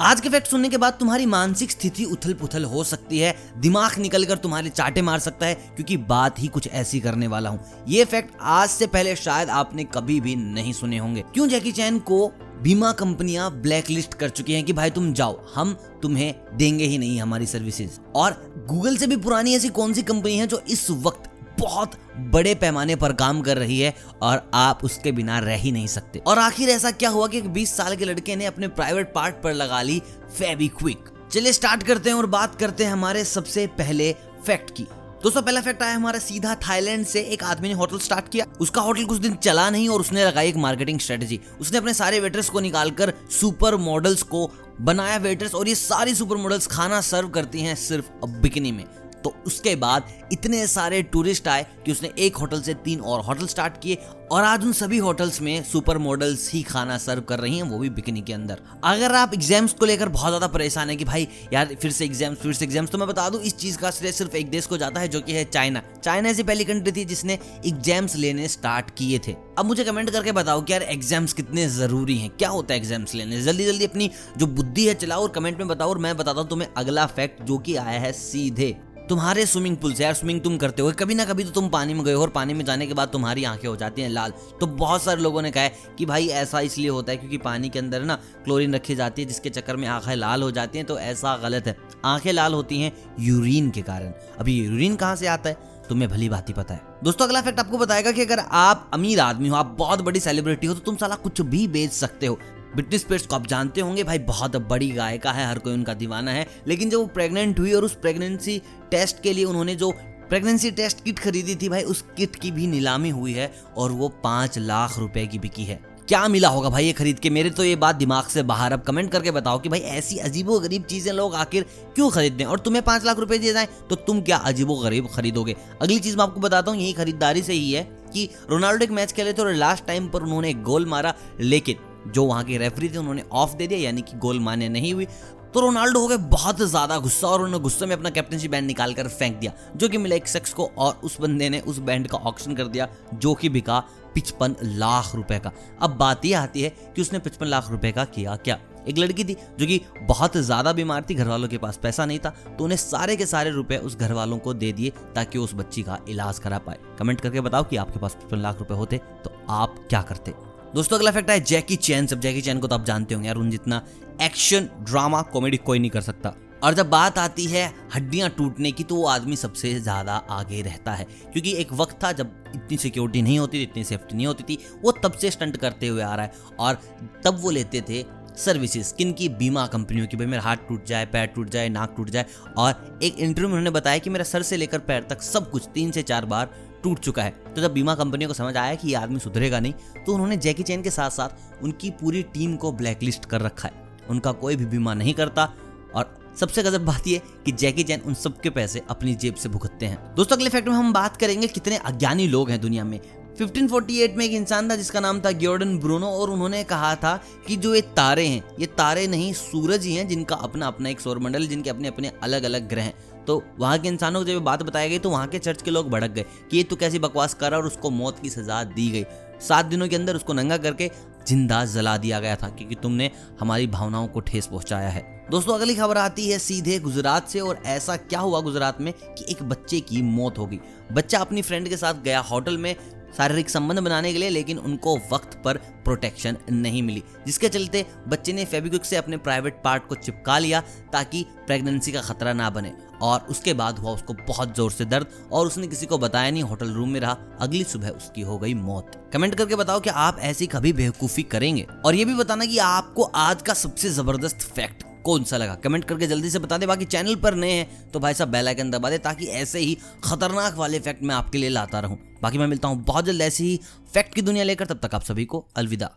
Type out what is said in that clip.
आज के फैक्ट सुनने के बाद तुम्हारी मानसिक स्थिति उथल पुथल हो सकती है। दिमाग निकल कर तुम्हारे चाटे मार सकता है, क्योंकि बात ही कुछ ऐसी करने वाला हूँ। ये फैक्ट आज से पहले शायद आपने कभी भी नहीं सुने होंगे। क्यों जैकी चैन को बीमा कंपनियाँ ब्लैक लिस्ट कर चुकी हैं कि भाई तुम जाओ, हम तुम्हें देंगे ही नहीं हमारी सर्विसेज़ और गूगल से भी पुरानी ऐसी कौन सी कंपनी है जो इस वक्त बहुत बड़े पैमाने पर काम कर रही है और आप उसके बिना रह ही नहीं सकते। और आखिर ऐसा क्या हुआ कि 20 साल के लड़के ने अपने प्राइवेट पार्ट पर लगा ली फेबी क्विक चलिए स्टार्ट करते हैं और बात करते हैं हमारे सबसे पहले फैक्ट की। दोस्तों, पहला फैक्ट आया हमारा, सीधा थाईलैंड से एक आदमी ने होटल स्टार्ट किया। उसका होटल कुछ दिन चला नहीं और उसने लगाई एक मार्केटिंग स्ट्रेटेजी उसने अपने सारे वेटर्स को निकालकर सुपर मॉडल्स को बनाया वेटर्स और ये सारी सुपर मॉडल्स खाना सर्व करती हैं सिर्फ़ बिकनी में। तो उसके बाद इतने सारे टूरिस्ट आए कि उसने एक होटल से तीन और होटल स्टार्ट किए और आज उन सभी होटल्स में सुपर मॉडल्स ही खाना सर्व कर रही हैं, वो भी बिकनी के अंदर। अगर आप एग्ज़ाम्स को लेकर बहुत ज़्यादा परेशान है कि भाई, यार, फिर से एग्ज़ाम्स, फिर से एग्ज़ाम्स तो मैं बता दूँ, इस चीज़ का श्रेय सिर्फ़ एक देश को जाता है, जो कि है चाइना। चाइना ऐसी पहली कंट्री थी जिसने एग्ज़ाम्स लेने स्टार्ट किए थे। अब मुझे कमेंट करके बताओ कि यार, एग्ज़ाम्स कितने ज़रूरी हैं? क्या होता है एग्ज़ाम्स लेने जल्दी जल्दी अपनी जो बुद्धि है, चलाओ और कमेंट में बताओ और मैं बताता हूँ तुम्हें अगला फैक्ट जो कि आया है सीधे। तुम्हारे स्विमिंग पूल से यार स्विमिंग तुम करते हो। कभी ना कभी तो तुम पानी में गए हो और पानी में जाने के बाद तुम्हारी आँखें हो जाती हैं लाल। तो बहुत सारे लोगों ने कहा है कि भाई ऐसा इसलिए होता है क्योंकि पानी के अंदर ना क्लोरीन रखी जाती है, जिसके चक्कर में आँखें लाल हो जाती हैं तो ऐसा गलत है। आँखें लाल होती हैं यूरिन के कारण। अभी यूरिन कहाँ से आता है? तुम्हें भली बात ही पता है। दोस्तों, अगला फैक्ट आपको बताएगा कि अगर आप अमीर आदमी हो, आप बहुत बड़ी सेलिब्रिटी हो तो तुम साला कुछ भी बेच सकते हो। ब्रिटनी स्पीयर्स को आप जानते होंगे, भाई बहुत बड़ी गायिका है, हर कोई उनका दीवाना है। लेकिन जब वो प्रेग्नेंट हुई और उस प्रेगनेंसी टेस्ट के लिए उन्होंने जो प्रेगनेंसी टेस्ट किट खरीदी थी, भाई उस किट की भी नीलामी हुई है और वो पाँच लाख रुपए की बिकी है। क्या मिला होगा भाई ये खरीद के? मेरे तो ये बात दिमाग से बाहर अब कमेंट करके बताओ कि भाई ऐसी अजीबो गरीब चीज़ें लोग आखिर क्यों खरीदते हैं और तुम्हें पाँच लाख रुपए दिए जाए तो तुम क्या अजीबो गरीब खरीदोगे? अगली चीज़ मैं आपको बताता हूँ, यही खरीदारी से ही है कि रोनाल्डो एक मैच खेले थे और लास्ट टाइम पर उन्होंने एक गोल मारा, लेकिन जो वहाँ के रेफरी थे, उन्होंने ऑफ़ दे दिया, यानी कि गोल माने नहीं हुई। तो रोनाल्डो हो गए, बहुत ज़्यादा गुस्सा, और उन्होंने गुस्से में अपना कैप्टनशिप बैंड निकाल कर फेंक दिया, जो कि मिला एक शख्स को, और उस बंदे ने उस बैंड का ऑप्शन कर दिया, जो कि बिका पिचपन लाख रुपए का। अब बात यह आती है कि उसने पिचपन लाख रुपए का किया क्या? एक लड़की थी, जो कि बहुत ज़्यादा बीमार थी घर वालों के पास पैसा नहीं था तो उन्हें सारे के सारे रुपए उस घर वालों को दे दिए, ताकि उस बच्ची का इलाज करा पाए। कमेंट करके बताओ कि आपके पास पचपन लाख रुपए होते तो आप क्या करते? दोस्तों, अगला फैक्ट है जैकी चैन सब जैकी चैन को तो आप जानते होंगे यार, उन जितना एक्शन ड्रामा कॉमेडी कोई नहीं कर सकता। और जब बात आती है हड्डियाँ टूटने की तो वो आदमी सबसे ज़्यादा आगे रहता है। क्योंकि एक वक्त था जब इतनी सिक्योरिटी नहीं होती थी, इतनी सेफ्टी नहीं होती थी, वो तब से स्टंट करते हुए आ रहा है। और तब वो लेते थे सर्विसेज़ किन की बीमा कंपनियों की, भाई मेरा हाथ टूट जाए, पैर टूट जाए, नाक टूट जाए। और एक इंटरव्यू में उन्होंने बताया कि मेरा सर से लेकर पैर तक सब कुछ, तीन से चार बार टूट चुका है। तो जब बीमा कंपनियों को समझ आया कि ये आदमी सुधरेगा नहीं तो उन्होंने जैकी चैन के साथ साथ उनकी पूरी टीम को ब्लैकलिस्ट कर रखा है। उनका कोई भी बीमा नहीं करता। और सबसे गजब बात यह कि जैकी चैन उन सबके पैसे अपनी जेब से भुगतते हैं। दोस्तों, अगले फैक्ट में हम बात करेंगे कितने अज्ञानी लोग हैं दुनिया में। 1548 में एक इंसान था जिसका नाम था ग्योर्डन ब्रूनो और उन्होंने कहा था कि जो ये तारे हैं, ये तारे नहीं, सूरज ही हैं जिनका अपना अपना एक सौरमंडल, जिनके अपने अपने अलग अलग ग्रह हैं। तो वहाँ के इंसानों को जब बात बताई गई तो वहाँ के चर्च के लोग भड़क गए कि ये तो कैसी बकवास कर रहा और उसको मौत की सजा दी गई। सात दिनों के अंदर उसको नंगा करके ज़िंदा जला दिया गया था, क्योंकि तुमने हमारी भावनाओं को ठेस पहुँचाया है। दोस्तों, अगली खबर आती है सीधे गुजरात से और ऐसा क्या हुआ गुजरात में कि एक बच्चे की मौत हो गई। बच्चा अपनी फ्रेंड के साथ गया होटल में शारीरिक संबंध बनाने के लिए, लेकिन उनको वक्त पर प्रोटेक्शन नहीं मिली। जिसके चलते बच्चे ने फेबिक्विक से अपने प्राइवेट पार्ट को चिपका लिया, ताकि प्रेगनेंसी का खतरा ना बने। और उसके बाद हुआ उसको बहुत ज़ोर से दर्द, और उसने किसी को बताया नहीं होटल रूम में रहा। अगली सुबह उसकी हो गई मौत। कमेंट करके बताओ कि आप ऐसी कभी बेवकूफ़ी करेंगे? और ये भी बताना कि आपको आज का सबसे ज़बरदस्त फैक्ट कौन सा लगा? कमेंट करके जल्दी से बता दे। बाकी चैनल पर नए हैं तो भाई साहब बेल आइकन दबा दे, ताकि ऐसे ही खतरनाक वाले फैक्ट मैं आपके लिए लाता रहूँ। बाकी मैं मिलता हूँ बहुत जल्द ऐसी ही फैक्ट की दुनिया लेकर, तब तक आप सभी को अलविदा।